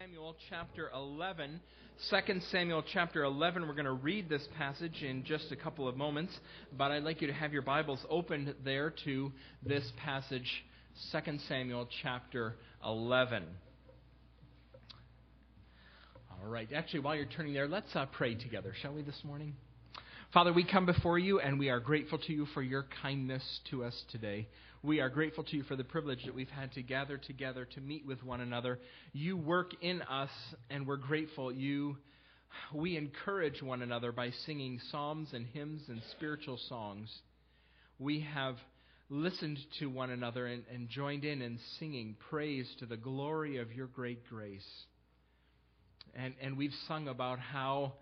Samuel chapter 11. 2 Samuel chapter 11. We're going to read this passage in just a couple of moments, but I'd like you to have your Bibles opened there to this passage, 2 Samuel chapter 11. All right. Actually, while you're turning there, let's uh, pray together, shall we, this morning? Father, we come before you and we are grateful to you for your kindness to us today. We are grateful to you for the privilege that we've had to gather together to meet with one another. You work in us and we're grateful. You we encourage one another by singing psalms and hymns and spiritual songs. We have listened to one another and, and joined in in singing praise to the glory of your great grace. And, and we've sung about how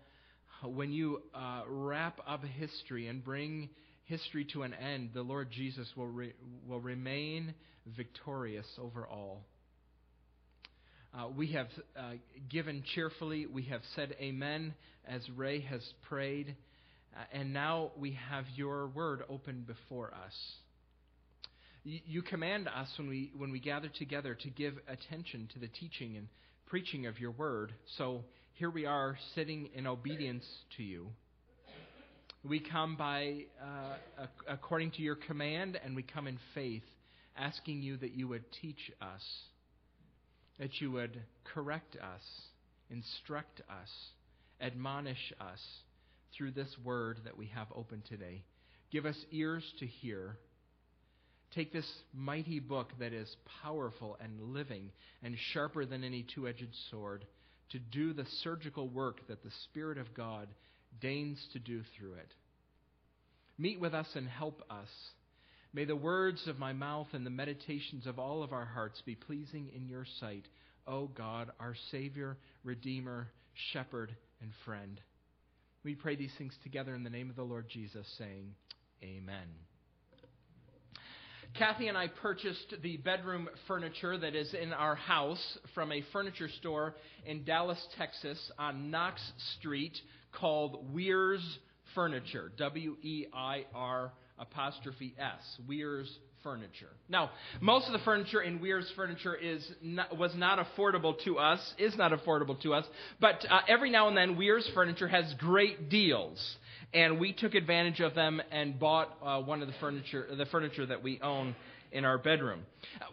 when you uh, wrap up history and bring history to an end, the Lord Jesus will, re- will remain victorious over all. Uh, we have uh, given cheerfully. We have said amen as Ray has prayed. Uh, and now we have your word open before us. You, you command us when we, when we gather together to give attention to the teaching and preaching of your word. So here we are sitting in obedience to you. We come by uh, according to your command, and we come in faith, asking you that you would teach us, that you would correct us, instruct us, admonish us through this word that we have open today. Give us ears to hear. Take this mighty book that is powerful and living and sharper than any two edged sword to do the surgical work that the Spirit of God deigns to do through it. Meet with us and help us. May the words of my mouth and the meditations of all of our hearts be pleasing in your sight, O God, our Savior, Redeemer, Shepherd, and Friend. We pray these things together in the name of the Lord Jesus, saying, Amen. Kathy and I purchased the bedroom furniture that is in our house from a furniture store in Dallas, Texas, on Knox Street called Weir's Furniture. W E I R apostrophe S. Weir's Furniture. Now, most of the furniture in Weir's Furniture is not, was not affordable to us, is not affordable to us, but uh, every now and then Weir's Furniture has great deals and we took advantage of them and bought uh, one of the furniture, the furniture that we own in our bedroom.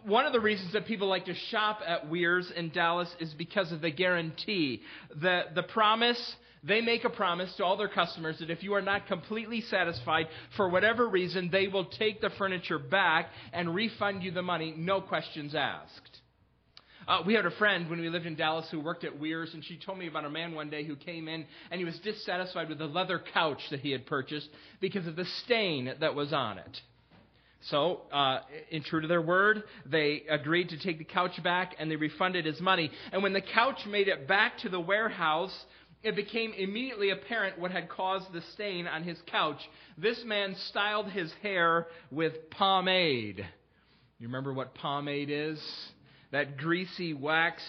One of the reasons that people like to shop at Weir's in Dallas is because of the guarantee, the the promise. They make a promise to all their customers that if you are not completely satisfied for whatever reason, they will take the furniture back and refund you the money, no questions asked. Uh, we had a friend when we lived in Dallas who worked at Weir's, and she told me about a man one day who came in and he was dissatisfied with the leather couch that he had purchased because of the stain that was on it. So, uh, in true to their word, they agreed to take the couch back and they refunded his money. And when the couch made it back to the warehouse, it became immediately apparent what had caused the stain on his couch. This man styled his hair with pomade. You remember what pomade is? that greasy wax.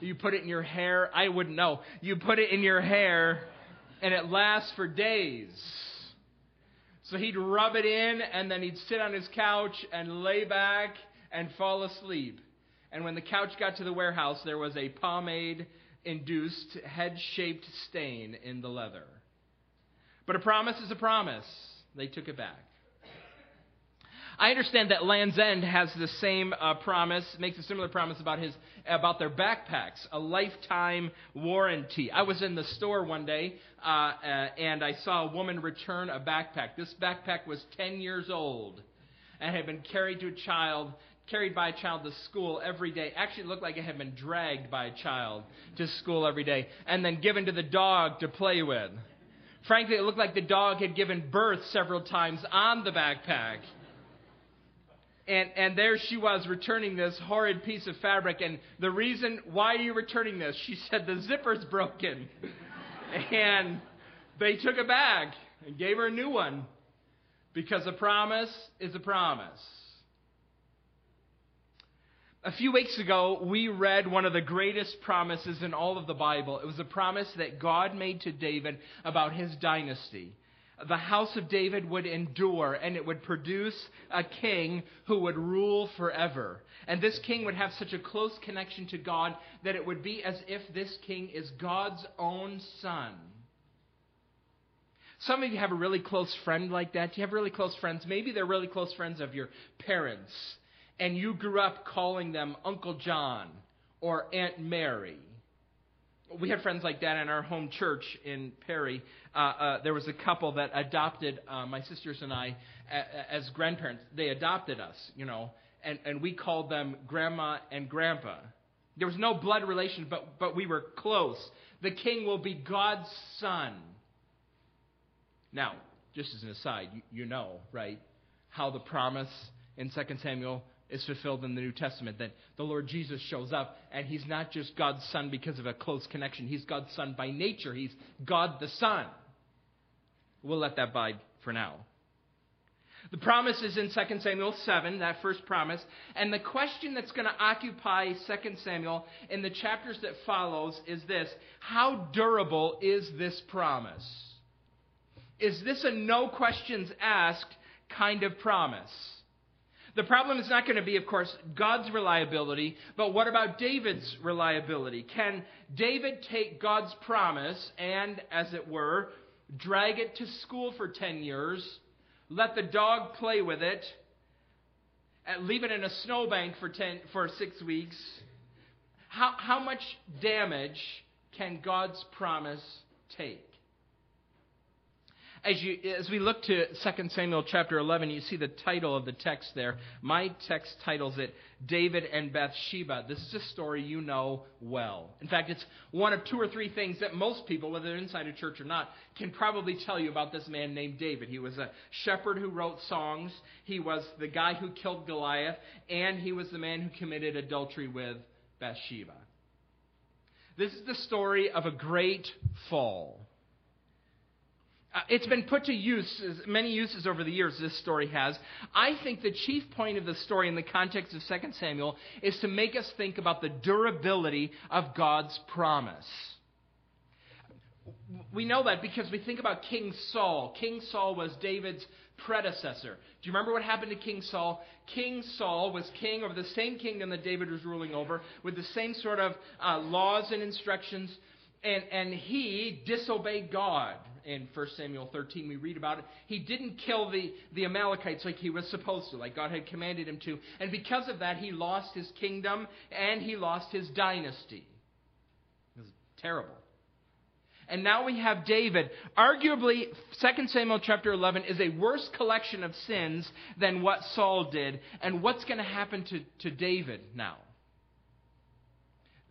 You put it in your hair. I wouldn't know. You put it in your hair, and it lasts for days. So he'd rub it in, and then he'd sit on his couch and lay back and fall asleep. And when the couch got to the warehouse, there was a pomade induced head shaped stain in the leather. But a promise is a promise. They took it back. I understand that Land's End has the same uh, promise, makes a similar promise about his about their backpacks, a lifetime warranty. I was in the store one day uh, uh, and I saw a woman return a backpack. This backpack was 10 years old and had been carried to a child carried by a child to school every day. Actually, looked like it had been dragged by a child to school every day and then given to the dog to play with. Frankly, it looked like the dog had given birth several times on the backpack and, and there she was returning this horrid piece of fabric. And the reason, why are you returning this? She said, the zipper's broken. and they took it back and gave her a new one because a promise is a promise. A few weeks ago, we read one of the greatest promises in all of the Bible. It was a promise that God made to David about his dynasty the house of David would endure and it would produce a king who would rule forever. And this king would have such a close connection to God that it would be as if this king is God's own son. Some of you have a really close friend like that. Do you have really close friends. Maybe they're really close friends of your parents, and you grew up calling them Uncle John or Aunt Mary we had friends like that in our home church in Perry. Uh, uh, there was a couple that adopted uh, my sisters and I as grandparents. They adopted us, you know, and, and we called them Grandma and Grandpa. There was no blood relation, but, but we were close. The king will be God's son. Now, just as an aside, you, you know, right, how the promise in 2 Samuel is fulfilled in the New Testament that the Lord Jesus shows up and he's not just God's son because of a close connection. He's God's son by nature. He's God the Son. We'll let that bide for now. The promise is in 2 Samuel 7, that first promise. And the question that's going to occupy 2 Samuel in the chapters that follows is this. How durable is this promise? Is this a no questions asked kind of promise? The problem is not going to be, of course, God's reliability, but what about David's reliability? Can David take God's promise and, as it were, drag it to school for 10 years, let the dog play with it, uh, leave it in a snowbank for, 10, for six weeks? How, how much damage can God's promise take? As, you, as we look to 2 Samuel chapter 11, you see the title of the text there. My text titles it David and Bathsheba. This is a story you know well. In fact, it's one of two or three things that most people, whether they're inside a church or not, can probably tell you about this man named David. He was a shepherd who wrote songs, he was the guy who killed Goliath, and he was the man who committed adultery with Bathsheba. This is the story of a great fall. Uh, it's been put to use, many uses over the years, this story has. I think the chief point of the story in the context of 2 Samuel is to make us think about the durability of God's promise. We know that because we think about King Saul. King Saul was David's predecessor. Do you remember what happened to King Saul? King Saul was king over the same kingdom that David was ruling over, with the same sort of uh, laws and instructions, and, and he disobeyed God in 1 Samuel 13, we read about it. He didn't kill the, the Amalekites like he was supposed to, like God had commanded him to. And because of that, he lost his kingdom and he lost his dynasty. It was terrible. And now we have David. Arguably, 2 Samuel chapter 11 is a worse collection of sins than what Saul did. And what's going to happen to, to David now?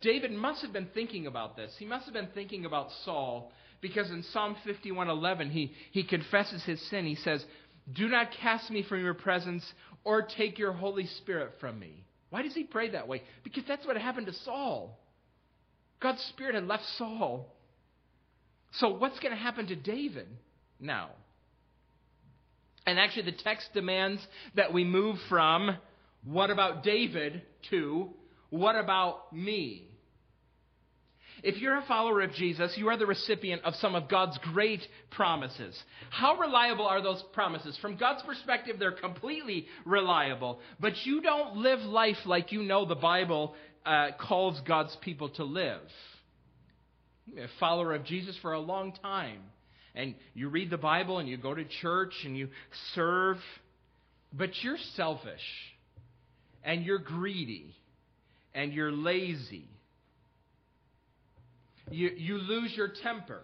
David must have been thinking about this. He must have been thinking about Saul because in Psalm 51:11 he he confesses his sin. He says, "Do not cast me from your presence or take your Holy Spirit from me." Why does he pray that way? Because that's what happened to Saul. God's Spirit had left Saul. So what's going to happen to David now? And actually, the text demands that we move from what about David to what about me? If you're a follower of Jesus, you are the recipient of some of God's great promises. How reliable are those promises? From God's perspective, they're completely reliable. But you don't live life like you know the Bible uh, calls God's people to live. A follower of Jesus for a long time. And you read the Bible and you go to church and you serve. But you're selfish. And you're greedy. And you're lazy you, you lose your temper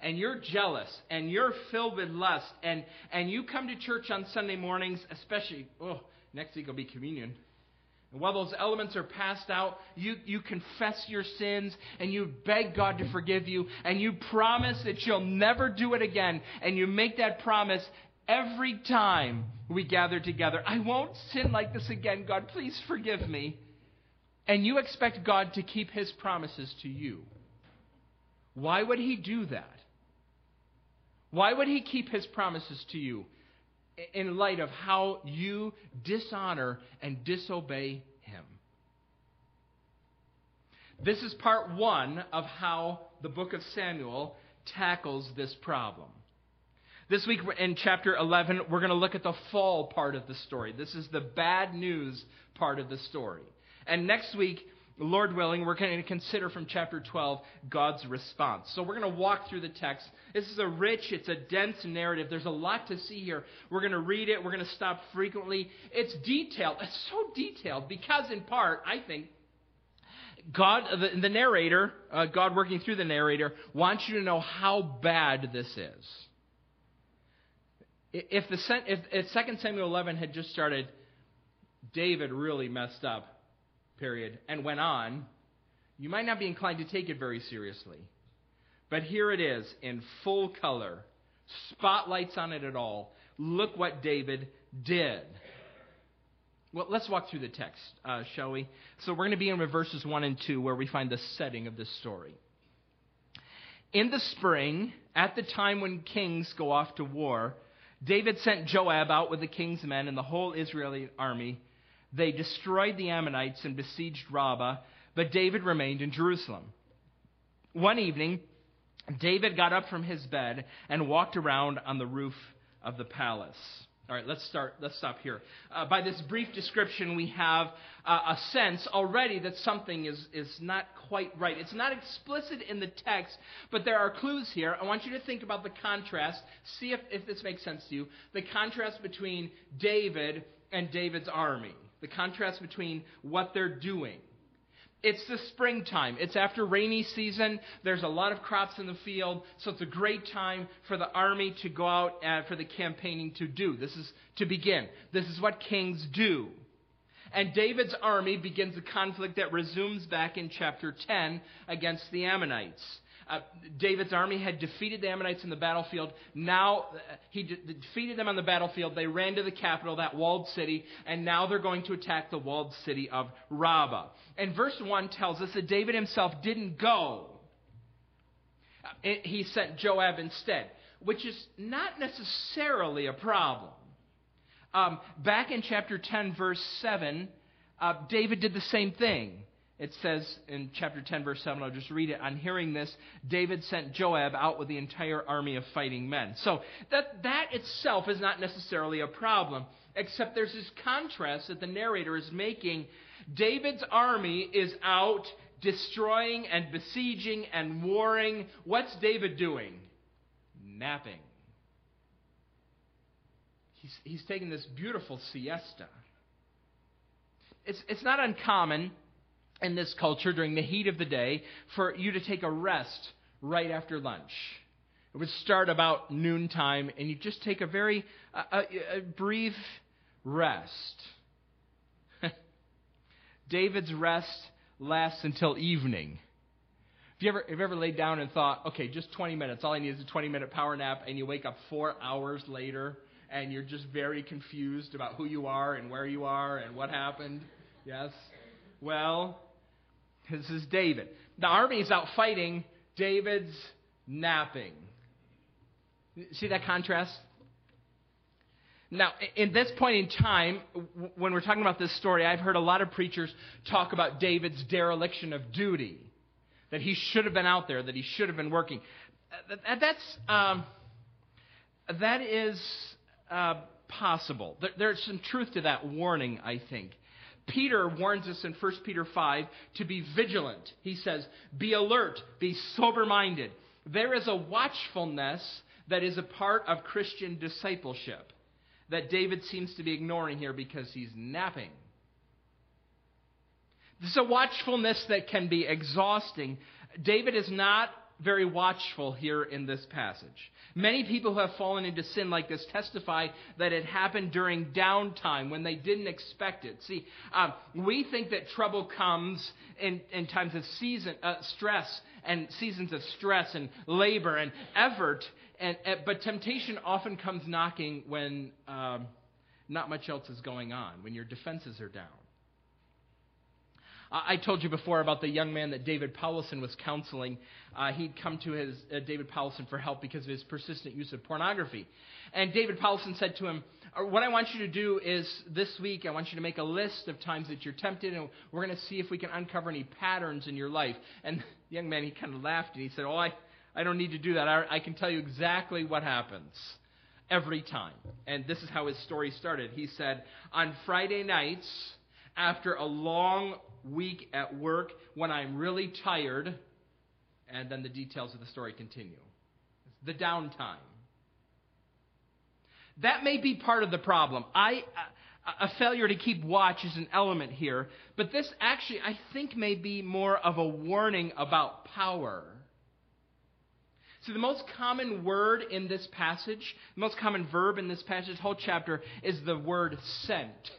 and you're jealous and you're filled with lust and, and you come to church on Sunday mornings, especially, oh, next week will be communion. And while those elements are passed out, you, you confess your sins and you beg God to forgive you and you promise that you'll never do it again. And you make that promise every time we gather together. I won't sin like this again. God, please forgive me. And you expect God to keep his promises to you. Why would he do that? Why would he keep his promises to you in light of how you dishonor and disobey him? This is part one of how the book of Samuel tackles this problem. This week in chapter 11, we're going to look at the fall part of the story. This is the bad news part of the story. And next week, Lord willing, we're going to consider from chapter 12 God's response. So we're going to walk through the text. This is a rich, it's a dense narrative. There's a lot to see here. We're going to read it. We're going to stop frequently. It's detailed. It's so detailed because, in part, I think, God, the, the narrator, uh, God working through the narrator, wants you to know how bad this is. If, the, if, if 2 Samuel 11 had just started, David really messed up period, and went on, you might not be inclined to take it very seriously. But here it is in full color, spotlights on it at all. Look what David did. Well, let's walk through the text, uh, shall we? So we're going to be in verses 1 and 2 where we find the setting of this story. In the spring, at the time when kings go off to war, David sent Joab out with the king's men and the whole Israeli army they destroyed the Ammonites and besieged Rabbah, but David remained in Jerusalem. One evening, David got up from his bed and walked around on the roof of the palace. All right, let's start. Let's stop here. Uh, by this brief description, we have uh, a sense already that something is is not quite right. It's not explicit in the text, but there are clues here. I want you to think about the contrast. See if, if this makes sense to you. The contrast between David and David's army the contrast between what they're doing. It's the springtime. It's after rainy season. There's a lot of crops in the field, so it's a great time for the army to go out and for the campaigning to do. This is to begin. This is what kings do. And David's army begins a conflict that resumes back in chapter 10 against the Ammonites. Uh, David's army had defeated the Ammonites in the battlefield. Now uh, he de- defeated them on the battlefield. They ran to the capital, that walled city, and now they're going to attack the walled city of Rabbah. And verse 1 tells us that David himself didn't go. Uh, he sent Joab instead, which is not necessarily a problem. Um, back in chapter 10, verse 7, uh, David did the same thing. It says in chapter 10, verse 7, I'll just read it. On hearing this, David sent Joab out with the entire army of fighting men. So that, that itself is not necessarily a problem, except there's this contrast that the narrator is making. David's army is out destroying and besieging and warring. What's David doing? Napping. He's, he's taking this beautiful siesta. It's, it's not uncommon in this culture during the heat of the day for you to take a rest right after lunch. It would start about noontime, and you just take a very a, a brief rest. David's rest lasts until evening. Have you, ever, have you ever laid down and thought, okay, just 20 minutes, all I need is a 20 minute power nap, and you wake up four hours later, and you're just very confused about who you are and where you are and what happened? Yes? Well, this is David. The army is out fighting, David's napping. See that contrast? Now, in this point in time, when we're talking about this story, I've heard a lot of preachers talk about David's dereliction of duty, that he should have been out there, that he should have been working. That's um, that is uh, possible. There's some truth to that warning, I think. Peter warns us in 1 Peter 5 to be vigilant. He says, Be alert, be sober minded. There is a watchfulness that is a part of Christian discipleship that David seems to be ignoring here because he's napping. This is a watchfulness that can be exhausting. David is not very watchful here in this passage. Many people who have fallen into sin like this testify that it happened during downtime when they didn't expect it. See, um, we think that trouble comes in, in times of season uh, stress and seasons of stress and labor and effort, and, but temptation often comes knocking when um, not much else is going on, when your defenses are down. I told you before about the young man that David Powlison was counseling. Uh, he'd come to his uh, David Powlison for help because of his persistent use of pornography. And David Powlison said to him, uh, What I want you to do is this week, I want you to make a list of times that you're tempted, and we're going to see if we can uncover any patterns in your life. And the young man, he kind of laughed and he said, Oh, I, I don't need to do that. I, I can tell you exactly what happens. every time. And this is how his story started. He said, On Friday nights, after a long week at work, when I'm really tired, and then the details of the story continue. The downtime. That may be part of the problem. I, a failure to keep watch is an element here, but this actually, I think, may be more of a warning about power. So, the most common word in this passage, the most common verb in this passage, whole chapter, is the word sent.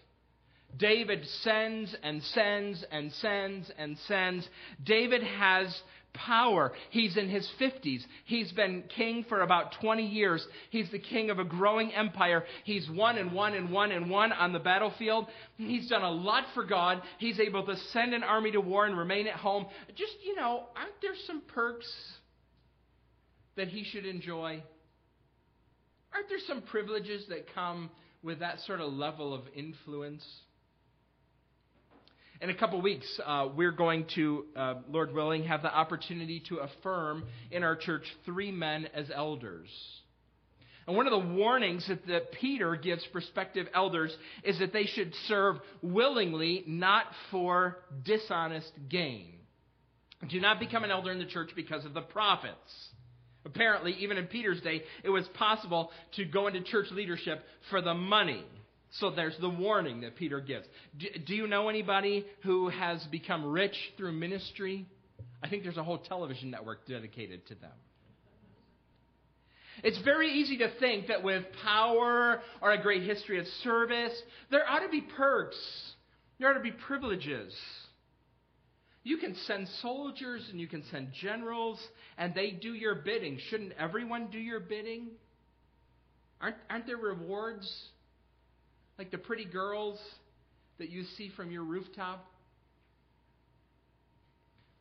David sends and sends and sends and sends. David has power. He's in his 50s. He's been king for about 20 years. He's the king of a growing empire. He's won and won and won and won on the battlefield. He's done a lot for God. He's able to send an army to war and remain at home. Just, you know, aren't there some perks that he should enjoy? Aren't there some privileges that come with that sort of level of influence? In a couple weeks, uh, we're going to, uh, Lord willing, have the opportunity to affirm in our church three men as elders. And one of the warnings that, that Peter gives prospective elders is that they should serve willingly, not for dishonest gain. Do not become an elder in the church because of the profits. Apparently, even in Peter's day, it was possible to go into church leadership for the money. So there's the warning that Peter gives. Do, do, you know anybody who has become rich through ministry? I think there's a whole television network dedicated to them. It's very easy to think that with power or a great history of service, there ought to be perks, there ought to be privileges. You can send soldiers and you can send generals, and they do your bidding. Shouldn't everyone do your bidding? Aren't, aren't there rewards? Like the pretty girls that you see from your rooftop?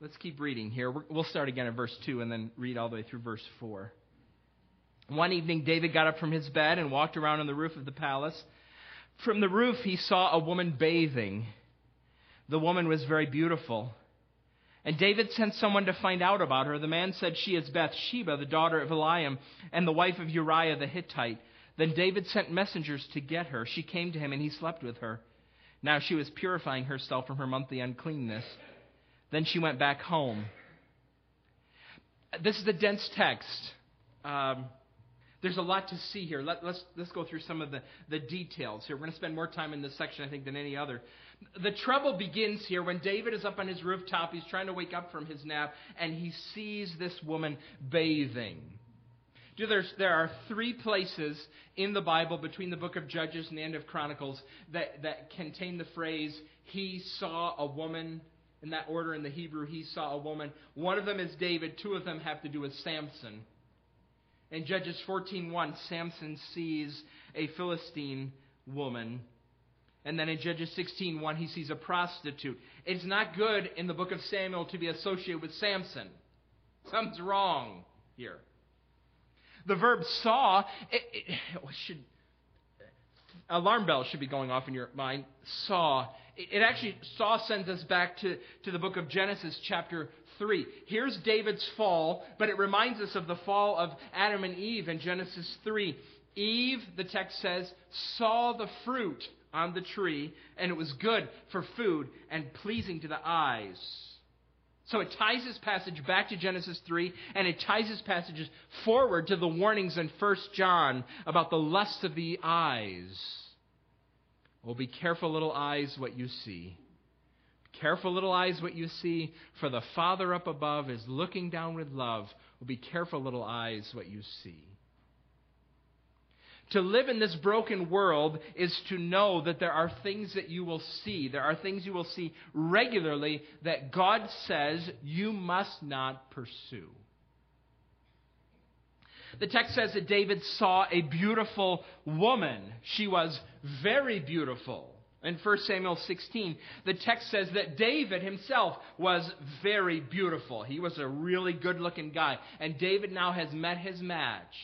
Let's keep reading here. We'll start again at verse 2 and then read all the way through verse 4. One evening, David got up from his bed and walked around on the roof of the palace. From the roof, he saw a woman bathing. The woman was very beautiful. And David sent someone to find out about her. The man said, She is Bathsheba, the daughter of Eliam, and the wife of Uriah the Hittite. Then David sent messengers to get her. She came to him, and he slept with her. Now she was purifying herself from her monthly uncleanness. Then she went back home. This is a dense text. Um, there's a lot to see here. Let, us let's, let's go through some of the, the details here. We're going to spend more time in this section, I think, than any other. The trouble begins here when David is up on his rooftop. He's trying to wake up from his nap, and he sees this woman bathing. There's, there are three places in the Bible between the book of Judges and the end of Chronicles that, that contain the phrase, he saw a woman. In that order in the Hebrew, he saw a woman. One of them is David. Two of them have to do with Samson. In Judges 14.1, Samson sees a Philistine woman. And then in Judges 16.1, he sees a prostitute. It's not good in the book of Samuel to be associated with Samson. Something's wrong here. The verb saw, it, it, should, alarm bells should be going off in your mind. Saw. It, actually, saw sends us back to, to the book of Genesis, chapter 3. Here's David's fall, but it reminds us of the fall of Adam and Eve in Genesis 3. Eve, the text says, saw the fruit on the tree, and it was good for food and pleasing to the eyes. So it ties this passage back to Genesis 3, and it ties this passage forward to the warnings in 1 John about the lust of the eyes. Well, be careful, little eyes, what you see. Careful, little eyes, what you see, for the Father up above is looking down with love. Well, be careful, little eyes, what you see. To live in this broken world is to know that there are things that you will see. There are things you will see regularly that God says you must not pursue. The text says that David saw a beautiful woman. She was very beautiful. In 1 Samuel 16, the text says that David himself was very beautiful. He was a really good looking guy. And David now has met his match.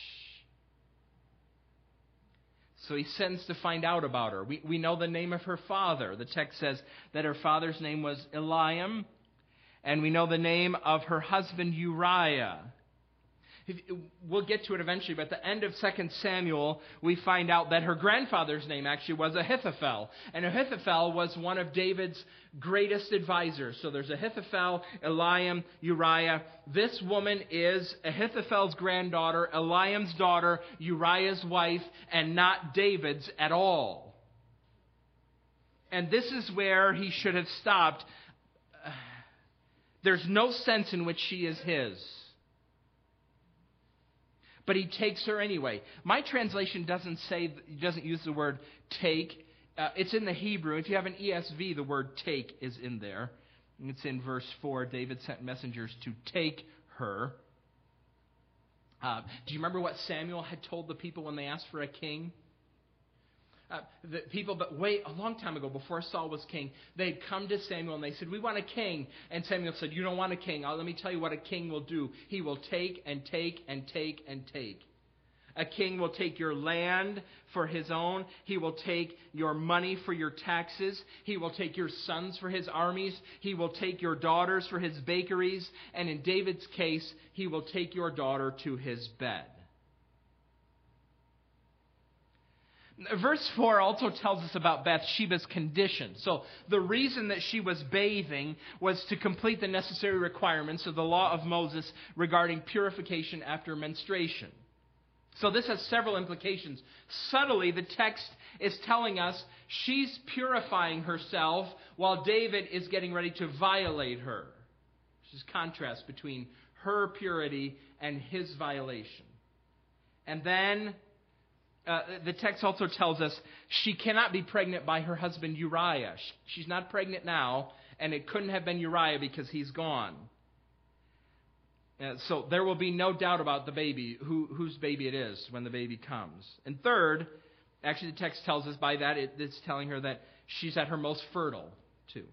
So he sends to find out about her. We, we know the name of her father. The text says that her father's name was Eliam, and we know the name of her husband Uriah. We'll get to it eventually, but at the end of 2 Samuel, we find out that her grandfather's name actually was Ahithophel. And Ahithophel was one of David's greatest advisors. So there's Ahithophel, Eliam, Uriah. This woman is Ahithophel's granddaughter, Eliam's daughter, Uriah's wife, and not David's at all. And this is where he should have stopped. There's no sense in which she is his but he takes her anyway. My translation doesn't say, doesn't use the word take. Uh, it's in the Hebrew. If you have an ESV, the word take is in there. It's in verse 4. David sent messengers to take her. Uh, do you remember what Samuel had told the people when they asked for a king? Uh, the people, but wait, a long time ago, before Saul was king, they'd come to Samuel and they said, We want a king. And Samuel said, You don't want a king. I'll, let me tell you what a king will do. He will take and take and take and take. A king will take your land for his own. He will take your money for your taxes. He will take your sons for his armies. He will take your daughters for his bakeries. And in David's case, he will take your daughter to his bed. Verse 4 also tells us about Bathsheba's condition. So, the reason that she was bathing was to complete the necessary requirements of the law of Moses regarding purification after menstruation. So, this has several implications. Subtly, the text is telling us she's purifying herself while David is getting ready to violate her. This is contrast between her purity and his violation. And then uh, the text also tells us she cannot be pregnant by her husband Uriah. She's not pregnant now, and it couldn't have been Uriah because he's gone. Uh, so there will be no doubt about the baby, who, whose baby it is when the baby comes. And third, actually, the text tells us by that it, it's telling her that she's at her most fertile, too.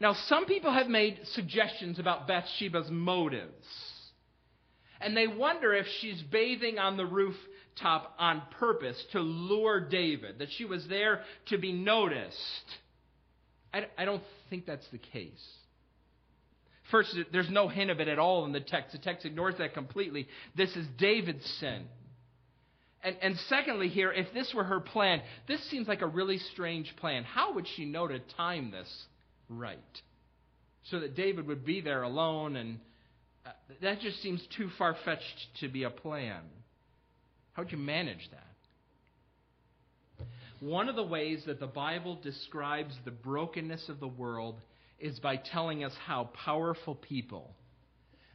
Now, some people have made suggestions about Bathsheba's motives. And they wonder if she's bathing on the rooftop on purpose to lure David, that she was there to be noticed. I, I don't think that's the case. First, there's no hint of it at all in the text. The text ignores that completely. This is David's sin. And, and secondly, here, if this were her plan, this seems like a really strange plan. How would she know to time this right? So that David would be there alone, and Uh, that just seems too far fetched to be a plan. How'd you manage that? One of the ways that the Bible describes the brokenness of the world is by telling us how powerful people,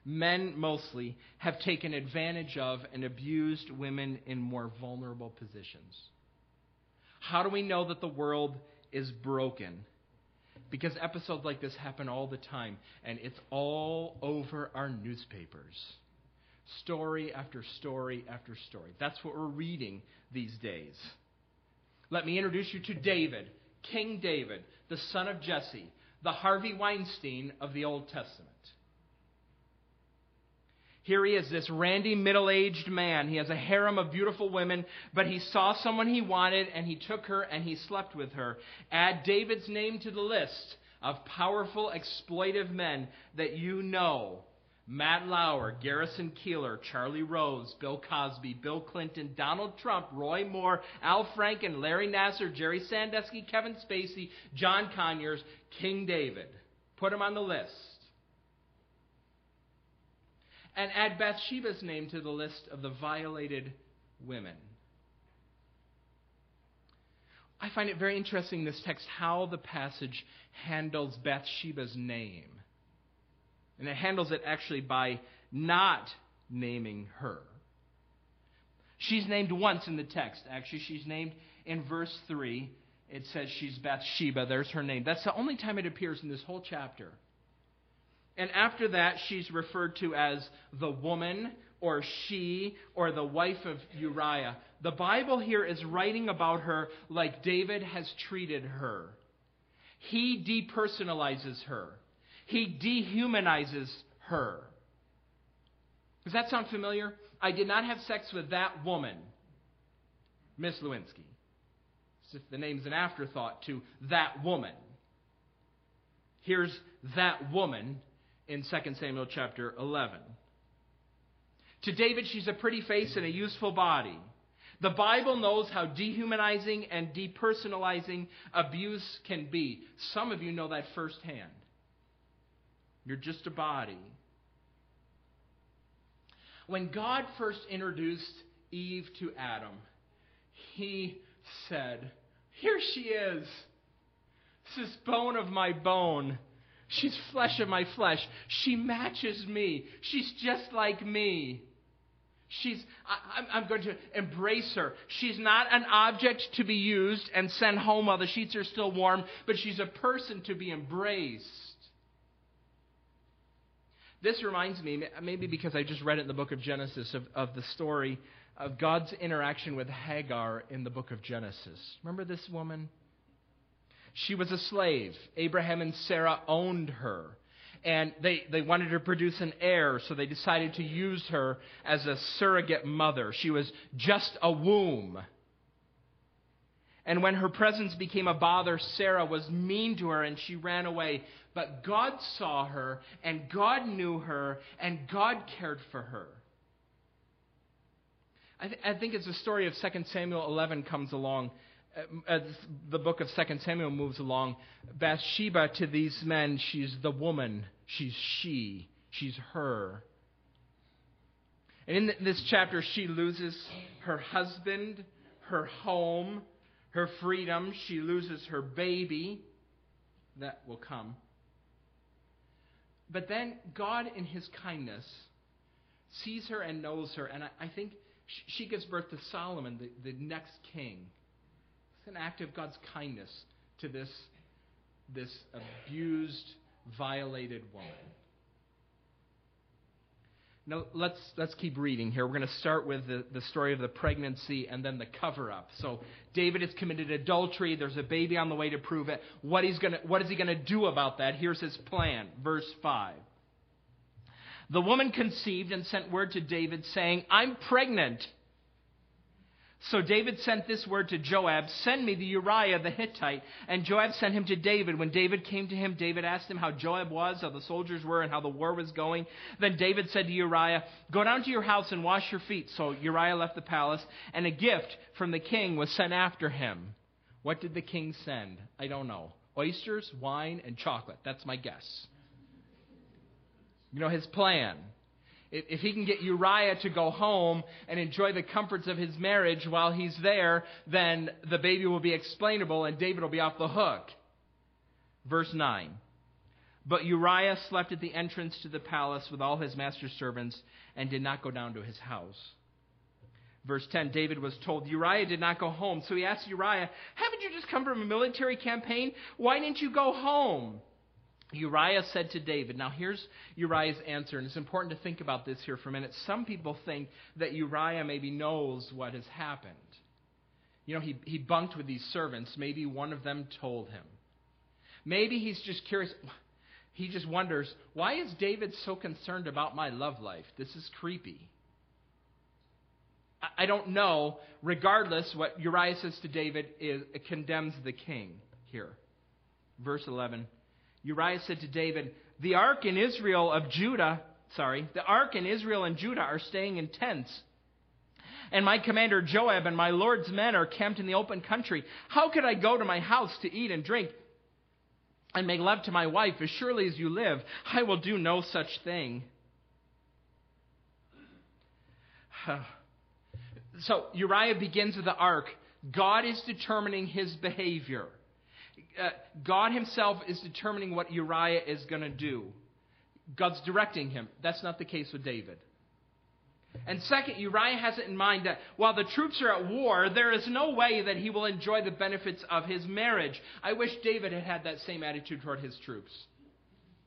men mostly, have taken advantage of and abused women in more vulnerable positions. How do we know that the world is broken? Because episodes like this happen all the time, and it's all over our newspapers story after story after story. That's what we're reading these days. Let me introduce you to David, King David, the son of Jesse, the Harvey Weinstein of the Old Testament. Here he is, this randy middle aged man. He has a harem of beautiful women, but he saw someone he wanted and he took her and he slept with her. Add David's name to the list of powerful, exploitive men that you know Matt Lauer, Garrison Keillor, Charlie Rose, Bill Cosby, Bill Clinton, Donald Trump, Roy Moore, Al Franken, Larry Nassar, Jerry Sandusky, Kevin Spacey, John Conyers, King David. Put him on the list. And add Bathsheba's name to the list of the violated women. I find it very interesting, this text, how the passage handles Bathsheba's name. And it handles it actually by not naming her. She's named once in the text. Actually, she's named in verse 3. It says she's Bathsheba. There's her name. That's the only time it appears in this whole chapter. And after that, she's referred to as the woman or she or the wife of Uriah. The Bible here is writing about her like David has treated her. He depersonalizes her he dehumanizes her. Does that sound familiar? I did not have sex with that woman, Miss Lewinsky. As if the name's an afterthought to that woman. Here's that woman in 2 Samuel chapter 11. To David, she's a pretty face and a useful body. The Bible knows how dehumanizing and depersonalizing abuse can be. Some of you know that firsthand. You're just a body. When God first introduced Eve to Adam, he said, Here she is. This is bone of my bone. She's flesh of my flesh. She matches me. She's just like me. She's, I, am going to embrace her. She's not an object to be used and sent home while the sheets are still warm, but she's a person to be embraced. This reminds me, maybe because I just read it in the book of Genesis, of, of the story of God's interaction with Hagar in the book of Genesis. Remember this woman? She was a slave. Abraham and Sarah owned her and they, they wanted to produce an heir, so they decided to use her as a surrogate mother. She was just a womb. And when her presence became a bother, Sarah was mean to her and she ran away. But God saw her, and God knew her, and God cared for her. I, th- I think as the story of 2 Samuel 11 comes along, as the book of 2 Samuel moves along, Bathsheba to these men, she's the woman, she's she, she's her. And in this chapter, she loses her husband, her home, her freedom. She loses her baby. That will come. But then God, in his kindness, sees her and knows her. And I, I think she gives birth to Solomon, the, the next king an act of God's kindness to this, this abused, violated woman. Now, let's, let's keep reading here. We're going to start with the, the story of the pregnancy and then the cover up. So, David has committed adultery. There's a baby on the way to prove it. What, he's gonna, what is he going to do about that? Here's his plan. Verse 5. The woman conceived and sent word to David, saying, I'm pregnant. So David sent this word to Joab Send me the Uriah the Hittite. And Joab sent him to David. When David came to him, David asked him how Joab was, how the soldiers were, and how the war was going. Then David said to Uriah, Go down to your house and wash your feet. So Uriah left the palace, and a gift from the king was sent after him. What did the king send? I don't know. Oysters, wine, and chocolate. That's my guess. You know his plan. If he can get Uriah to go home and enjoy the comforts of his marriage while he's there, then the baby will be explainable and David will be off the hook. Verse 9. But Uriah slept at the entrance to the palace with all his master's servants and did not go down to his house. Verse 10 David was told Uriah did not go home. So he asked Uriah, Haven't you just come from a military campaign? Why didn't you go home? Uriah said to David, now here's Uriah's answer, and it's important to think about this here for a minute. Some people think that Uriah maybe knows what has happened. You know, he, he bunked with these servants. Maybe one of them told him. Maybe he's just curious. He just wonders, why is David so concerned about my love life? This is creepy. I, I don't know. Regardless, what Uriah says to David is, condemns the king here. Verse 11. Uriah said to David, The ark in Israel of Judah, sorry, the ark in Israel and Judah are staying in tents. And my commander Joab and my Lord's men are camped in the open country. How could I go to my house to eat and drink and make love to my wife? As surely as you live, I will do no such thing. So Uriah begins with the ark. God is determining his behavior uh, God himself is determining what Uriah is going to do. God's directing him. That's not the case with David. And second, Uriah has it in mind that while the troops are at war, there is no way that he will enjoy the benefits of his marriage. I wish David had had that same attitude toward his troops.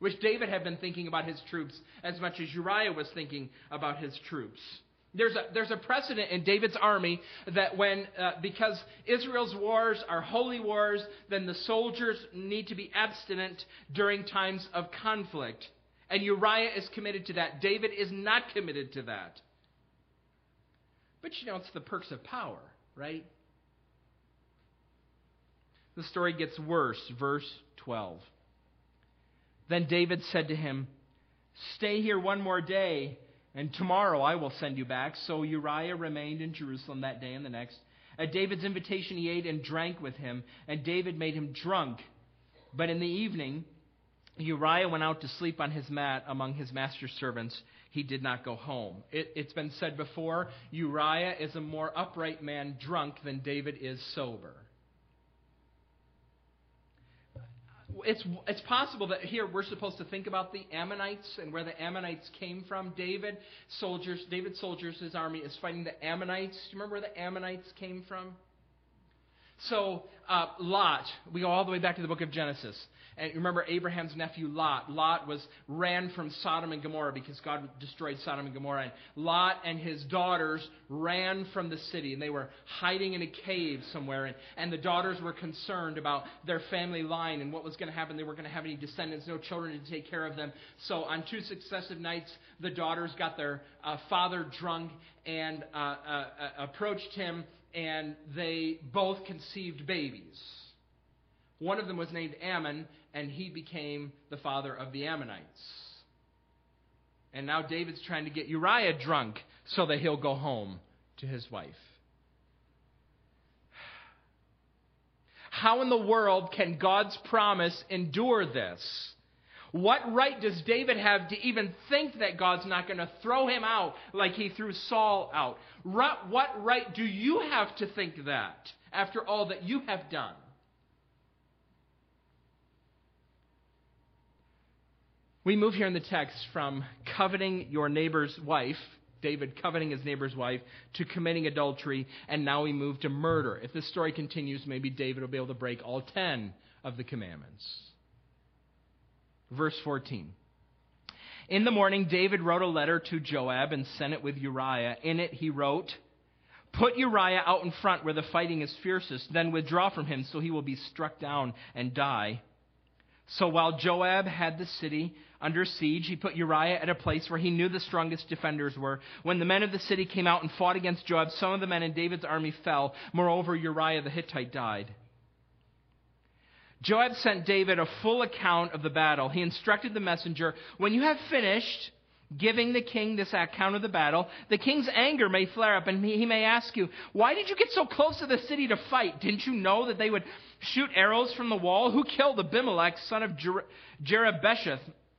Wish David had been thinking about his troops as much as Uriah was thinking about his troops. There's a, there's a precedent in David's army that when, uh, because Israel's wars are holy wars, then the soldiers need to be abstinent during times of conflict. And Uriah is committed to that. David is not committed to that. But you know, it's the perks of power, right? The story gets worse. Verse 12. Then David said to him, Stay here one more day and tomorrow I will send you back. So Uriah remained in Jerusalem that day and the next. At David's invitation, he ate and drank with him, and David made him drunk. But in the evening, Uriah went out to sleep on his mat among his master's servants. He did not go home. It, has been said before Uriah is a more upright man drunk than David is sober. It's, it's possible that here we're supposed to think about the Ammonites and where the Ammonites came from. David soldiers, David soldiers, his army is fighting the Ammonites. Do you remember where the Ammonites came from? So uh, Lot, we go all the way back to the book of Genesis. And remember Abraham's nephew Lot. Lot was ran from Sodom and Gomorrah because God destroyed Sodom and Gomorrah. And Lot and his daughters ran from the city, and they were hiding in a cave somewhere. And, and the daughters were concerned about their family line and what was going to happen. They weren't going to have any descendants, no children to take care of them. So on two successive nights, the daughters got their uh, father drunk and uh, uh, approached him, and they both conceived babies. One of them was named Ammon, and he became the father of the Ammonites. And now David's trying to get Uriah drunk so that he'll go home to his wife. How in the world can God's promise endure this? What right does David have to even think that God's not going to throw him out like he threw Saul out? What right do you have to think that after all that you have done? We move here in the text from coveting your neighbor's wife, David coveting his neighbor's wife, to committing adultery, and now we move to murder. If this story continues, maybe David will be able to break all ten of the commandments. Verse 14. In the morning, David wrote a letter to Joab and sent it with Uriah. In it, he wrote, Put Uriah out in front where the fighting is fiercest, then withdraw from him so he will be struck down and die. So while Joab had the city under siege, he put Uriah at a place where he knew the strongest defenders were. When the men of the city came out and fought against Joab, some of the men in David's army fell. Moreover, Uriah the Hittite died. Joab sent David a full account of the battle. He instructed the messenger, When you have finished giving the king this account of the battle, the king's anger may flare up and he may ask you, Why did you get so close to the city to fight? Didn't you know that they would shoot arrows from the wall? Who killed Abimelech, son of Jer-?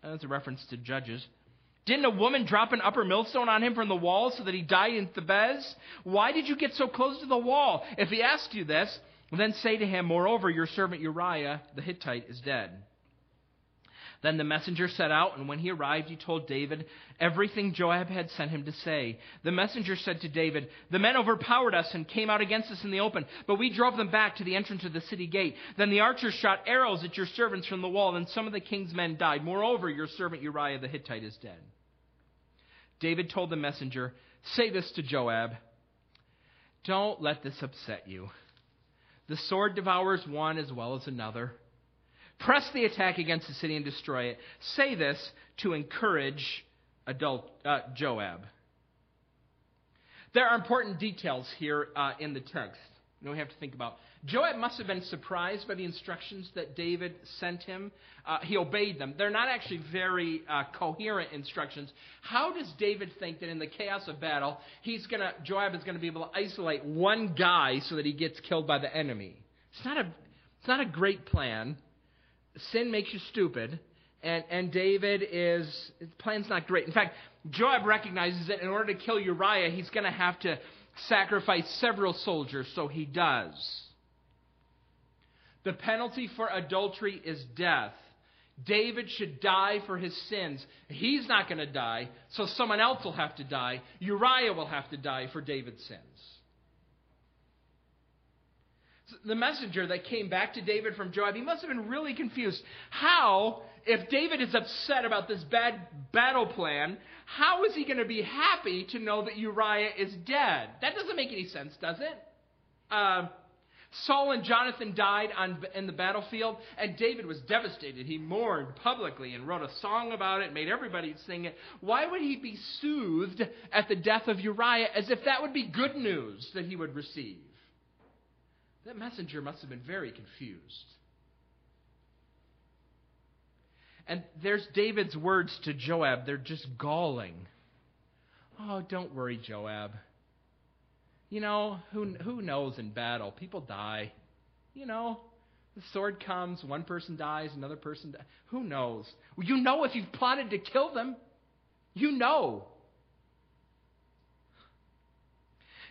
That's a reference to Judges. Didn't a woman drop an upper millstone on him from the wall so that he died in Thebez? Why did you get so close to the wall? If he asks you this, then say to him, Moreover, your servant Uriah the Hittite is dead. Then the messenger set out, and when he arrived, he told David everything Joab had sent him to say. The messenger said to David, The men overpowered us and came out against us in the open, but we drove them back to the entrance of the city gate. Then the archers shot arrows at your servants from the wall, and some of the king's men died. Moreover, your servant Uriah the Hittite is dead. David told the messenger, Say this to Joab Don't let this upset you. The sword devours one as well as another. Press the attack against the city and destroy it. Say this to encourage adult, uh, Joab. There are important details here uh, in the text we have to think about. Joab must have been surprised by the instructions that David sent him. Uh, he obeyed them. They're not actually very uh, coherent instructions. How does David think that in the chaos of battle, he's gonna, Joab is going to be able to isolate one guy so that he gets killed by the enemy? It's not a, it's not a great plan sin makes you stupid, and, and David is, his plan's not great. In fact, Joab recognizes that in order to kill Uriah, he's going to have to sacrifice several soldiers, so he does. The penalty for adultery is death. David should die for his sins. He's not going to die, so someone else will have to die. Uriah will have to die for David's sins the messenger that came back to David from Joab, he must have been really confused. How, if David is upset about this bad battle plan, how is he going to be happy to know that Uriah is dead? That doesn't make any sense, does it? Uh, Saul and Jonathan died on, in the battlefield, and David was devastated. He mourned publicly and wrote a song about it, made everybody sing it. Why would he be soothed at the death of Uriah as if that would be good news that he would receive? That messenger must have been very confused. And there's David's words to Joab. They're just galling. Oh, don't worry, Joab. You know, who, who knows in battle? People die. You know, the sword comes, one person dies, another person dies. Who knows? Well, you know if you've plotted to kill them. You know.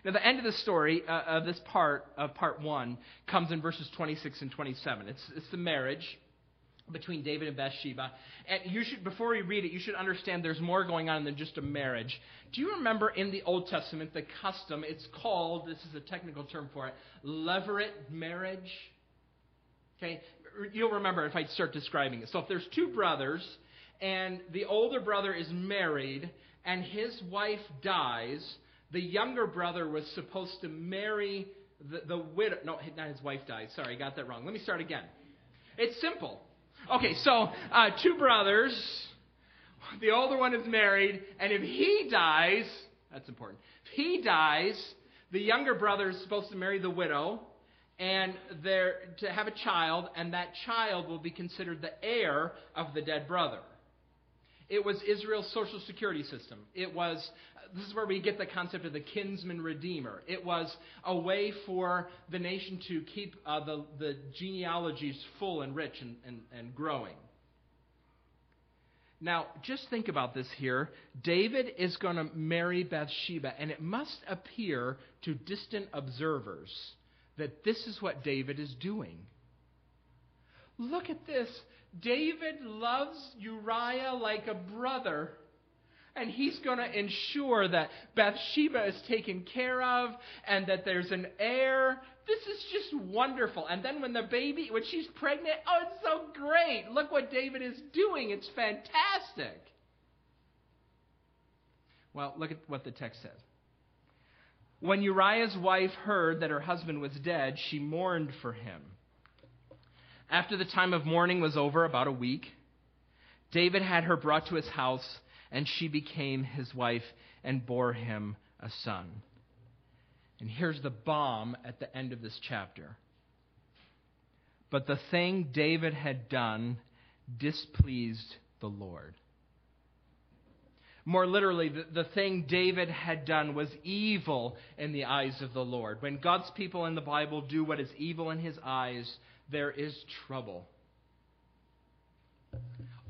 Now, the end of the story uh, of this part of part one comes in verses 26 and 27. It's, it's the marriage between David and Bathsheba. And you should, before you read it, you should understand there's more going on than just a marriage. Do you remember in the Old Testament the custom? It's called, this is a technical term for it, levirate marriage. Okay, you'll remember if I start describing it. So if there's two brothers, and the older brother is married, and his wife dies, the younger brother was supposed to marry the, the widow. No, not his wife died. Sorry, I got that wrong. Let me start again. It's simple. Okay, so uh, two brothers. The older one is married, and if he dies, that's important. If he dies, the younger brother is supposed to marry the widow, and they're to have a child, and that child will be considered the heir of the dead brother. It was Israel's social security system. It was, this is where we get the concept of the kinsman redeemer. It was a way for the nation to keep uh, the, the genealogies full and rich and, and, and growing. Now, just think about this here. David is going to marry Bathsheba, and it must appear to distant observers that this is what David is doing. Look at this. David loves Uriah like a brother. And he's going to ensure that Bathsheba is taken care of and that there's an heir. This is just wonderful. And then when the baby, when she's pregnant, oh, it's so great. Look what David is doing. It's fantastic. Well, look at what the text says. When Uriah's wife heard that her husband was dead, she mourned for him. After the time of mourning was over, about a week, David had her brought to his house, and she became his wife and bore him a son. And here's the bomb at the end of this chapter. But the thing David had done displeased the Lord. More literally, the, the, thing David had done was evil in the eyes of the Lord. When God's people in the Bible do what is evil in his eyes, there is trouble.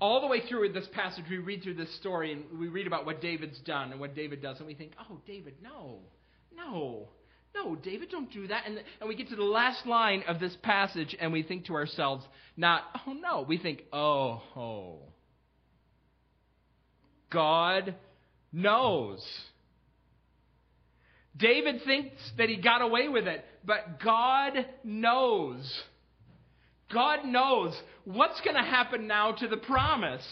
All the way through this passage, we read through this story and we read about what David's done and what David does, and we think, oh, David, no, no, no, David, don't do that. And, and we get to the last line of this passage and we think to ourselves, not, oh, no. We think, oh, oh. God knows. David thinks that he got away with it, but God knows. God knows what's going to happen now to the promise,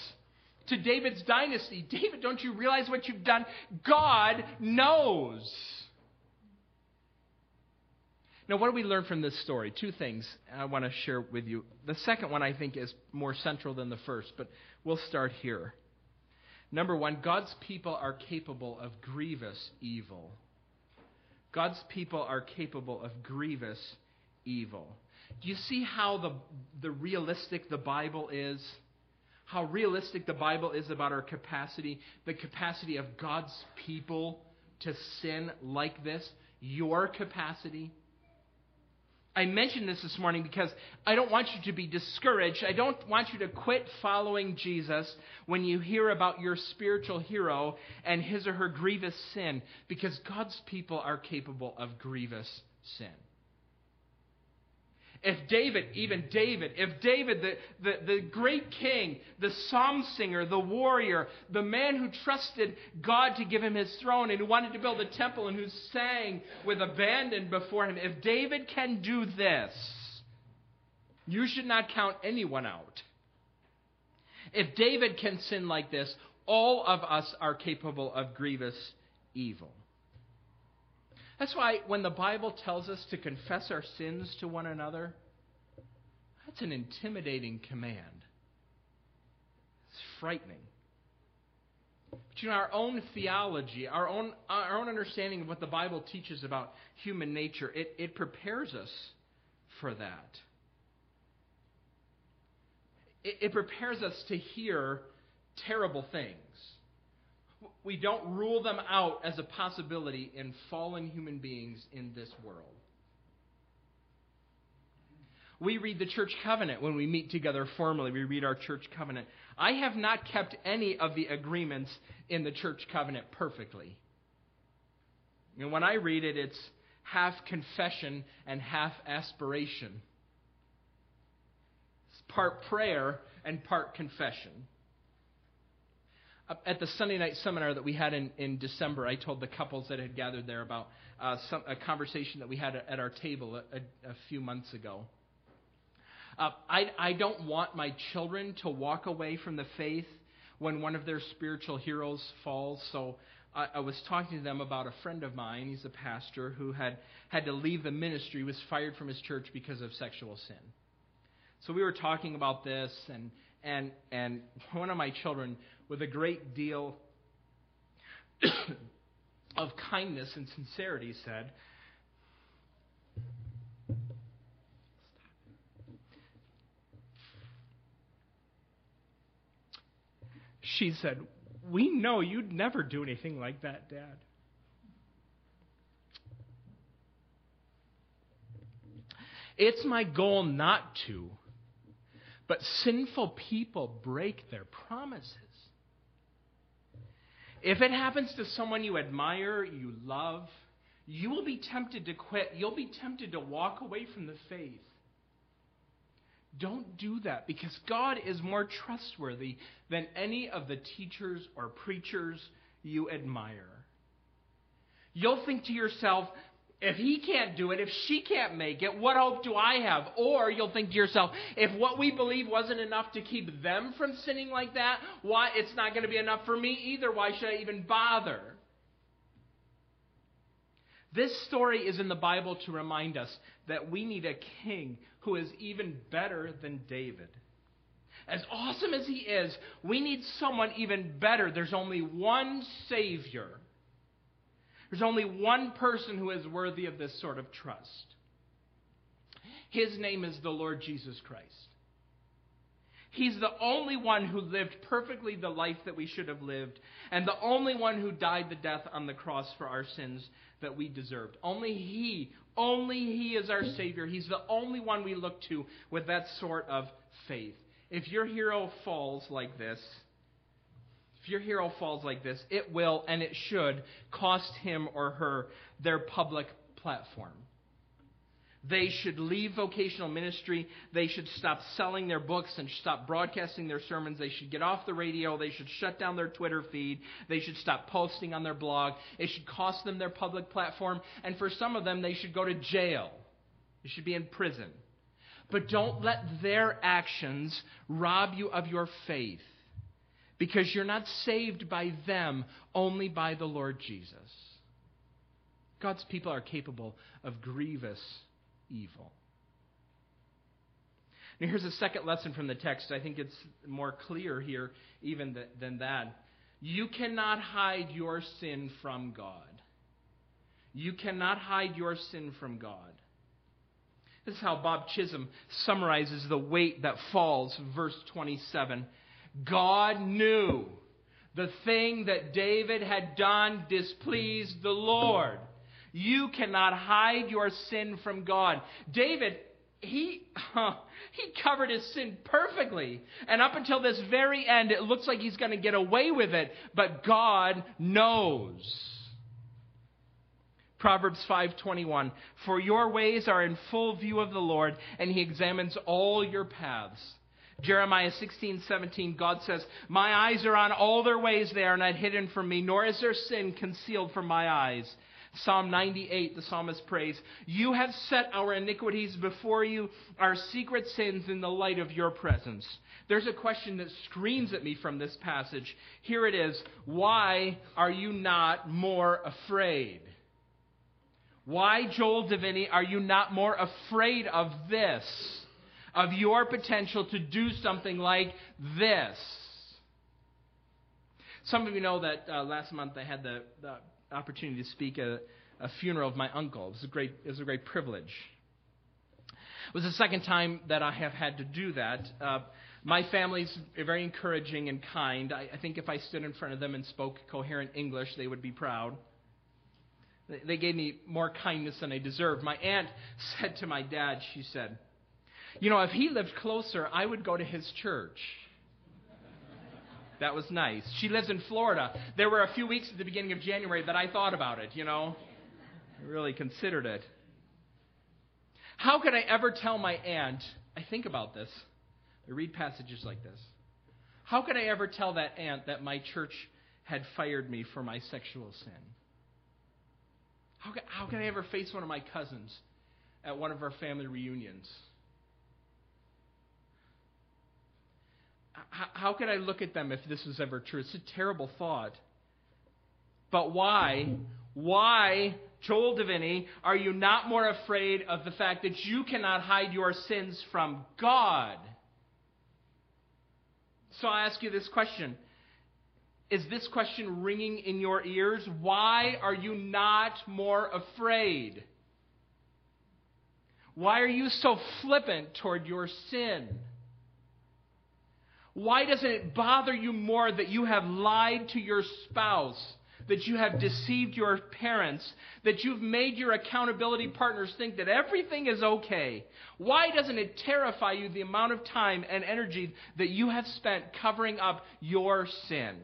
to David's dynasty. David, don't you realize what you've done? God knows. Now, what do we learn from this story? Two things I want to share with you. The second one I think is more central than the first, but we'll start here. Number one, God's people are capable of grievous evil. God's people are capable of grievous evil. Do you see how the, the realistic the Bible is? How realistic the Bible is about our capacity, the capacity of God's people to sin like this, your capacity. I mentioned this this morning because I don't want you to be discouraged. I don't want you to quit following Jesus when you hear about your spiritual hero and his or her grievous sin, because God's people are capable of grievous sin. If David, even David, if David, the, the, the great king, the psalm singer, the warrior, the man who trusted God to give him his throne and who wanted to build a temple and who sang with abandon before him, if David can do this, you should not count anyone out. If David can sin like this, all of us are capable of grievous evil. That's why when the Bible tells us to confess our sins to one another, that's an intimidating command. It's frightening. But you know, our own theology, our own, our own understanding of what the Bible teaches about human nature, it, it prepares us for that. It, it prepares us to hear terrible things. We don't rule them out as a possibility in fallen human beings in this world. We read the church covenant when we meet together formally. We read our church covenant. I have not kept any of the agreements in the church covenant perfectly. And when I read it, it's half confession and half aspiration. It's part prayer and part confession. At the Sunday night seminar that we had in, in December, I told the couples that had gathered there about uh, some, a conversation that we had at our table a, a, a few months ago. Uh, I, I don't want my children to walk away from the faith when one of their spiritual heroes falls. So I, I was talking to them about a friend of mine. He's a pastor who had had to leave the ministry, was fired from his church because of sexual sin. So we were talking about this, and and and one of my children, with a great deal of kindness and sincerity, said, she said, We know you'd never do anything like that, Dad. It's my goal not to, but sinful people break their promises. If it happens to someone you admire, you love, you will be tempted to quit. You'll be tempted to walk away from the faith. Don't do that because God is more trustworthy than any of the teachers or preachers you admire. You'll think to yourself, if he can't do it, if she can't make it, what hope do I have? Or you'll think to yourself, if what we believe wasn't enough to keep them from sinning like that, why it's not going to be enough for me either. Why should I even bother? This story is in the Bible to remind us that we need a king who is even better than David. As awesome as he is, we need someone even better. There's only one Savior. There's only one person who is worthy of this sort of trust. His name is the Lord Jesus Christ. He's the only one who lived perfectly the life that we should have lived, and the only one who died the death on the cross for our sins that we deserved. Only He, only He is our Savior. He's the only one we look to with that sort of faith. If your hero falls like this, your hero falls like this, it will and it should cost him or her their public platform. They should leave vocational ministry. They should stop selling their books and stop broadcasting their sermons. They should get off the radio. They should shut down their Twitter feed. They should stop posting on their blog. It should cost them their public platform. And for some of them, they should go to jail. They should be in prison. But don't let their actions rob you of your faith because you're not saved by them, only by the Lord Jesus. God's people are capable of grievous evil. Now, here's a second lesson from the text. I think it's more clear here, even than that. You cannot hide your sin from God. You cannot hide your sin from God. This is how Bob Chisholm summarizes the weight that falls, verse 27. God knew the thing that David had done displeased the Lord. You cannot hide your sin from God. David, he, he covered his sin perfectly. And up until this very end, it looks like he's going to get away with it. But God knows. Proverbs 5:21 For your ways are in full view of the Lord and he examines all your paths. Jeremiah 16:17 God says, "My eyes are on all their ways they are not hidden from me, nor is their sin concealed from my eyes." Psalm 98, the psalmist prays, You have set our iniquities before you, our secret sins in the light of your presence. There's a question that screams at me from this passage. Here it is Why are you not more afraid? Why, Joel Deviney, are you not more afraid of this? Of your potential to do something like this? Some of you know that uh, last month I had the, the opportunity to speak at a funeral of my uncle. It was a great, it was a great privilege. It was the second time that I have had to do that. Uh, My family's very encouraging and kind. I, I think if I stood in front of them and spoke coherent English, they would be proud. They, they gave me more kindness than I deserved. My aunt said to my dad, she said, You know, if he lived closer, I would go to his church. That was nice. She lives in Florida. There were a few weeks at the beginning of January that I thought about it, you know. Really considered it. How could I ever tell my aunt, I think about this. I read passages like this. How could I ever tell that aunt that my church had fired me for my sexual sin? How could, how could I ever face one of my cousins at one of our family reunions? How, could I look at them if this was ever true? It's a terrible thought. But why? Why, Joel Deviney, are you not more afraid of the fact that you cannot hide your sins from God? So I ask you this question. Is this question ringing in your ears? Why are you not more afraid? Why are you so flippant toward your sin? Why doesn't it bother you more that you have lied to your spouse, that you have deceived your parents, that you've made your accountability partners think that everything is okay? Why doesn't it terrify you the amount of time and energy that you have spent covering up your sin?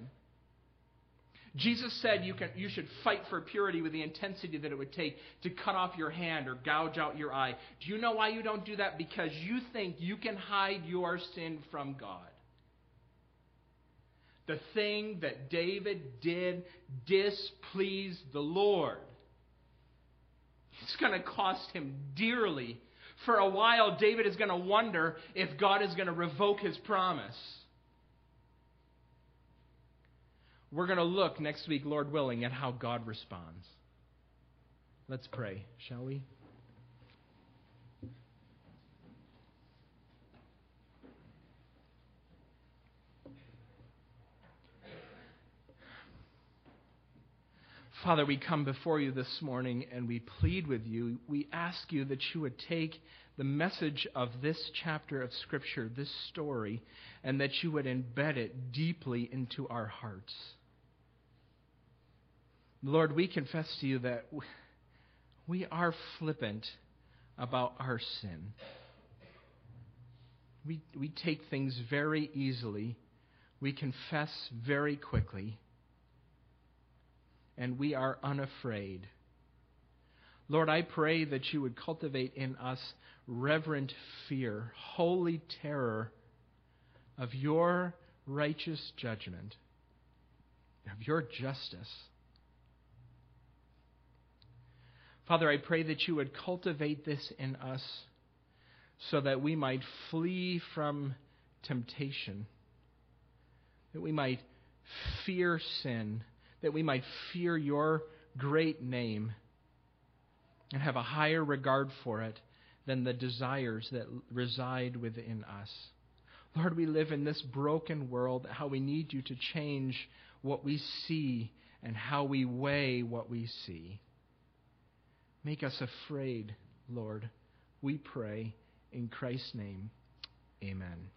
Jesus said you, can, you should fight for purity with the intensity that it would take to cut off your hand or gouge out your eye. Do you know why you don't do that? Because you think you can hide your sin from God. The thing that David did displeased the Lord. It's going to cost him dearly. For a while, David is going to wonder if God is going to revoke his promise. We're going to look next week, Lord willing, at how God responds. Let's pray, shall we? Father, we come before you this morning and we plead with you. We ask you that you would take the message of this chapter of Scripture, this story, and that you would embed it deeply into our hearts. Lord, we confess to you that we are flippant about our sin. We, we take things very easily. We confess very quickly and we are unafraid. Lord, I pray that you would cultivate in us reverent fear, holy terror of your righteous judgment, of your justice. Father, I pray that you would cultivate this in us so that we might flee from temptation, that we might fear sin that we might fear your great name and have a higher regard for it than the desires that reside within us. Lord, we live in this broken world, how we need you to change what we see and how we weigh what we see. Make us afraid, Lord. We pray in Christ's name. Amen.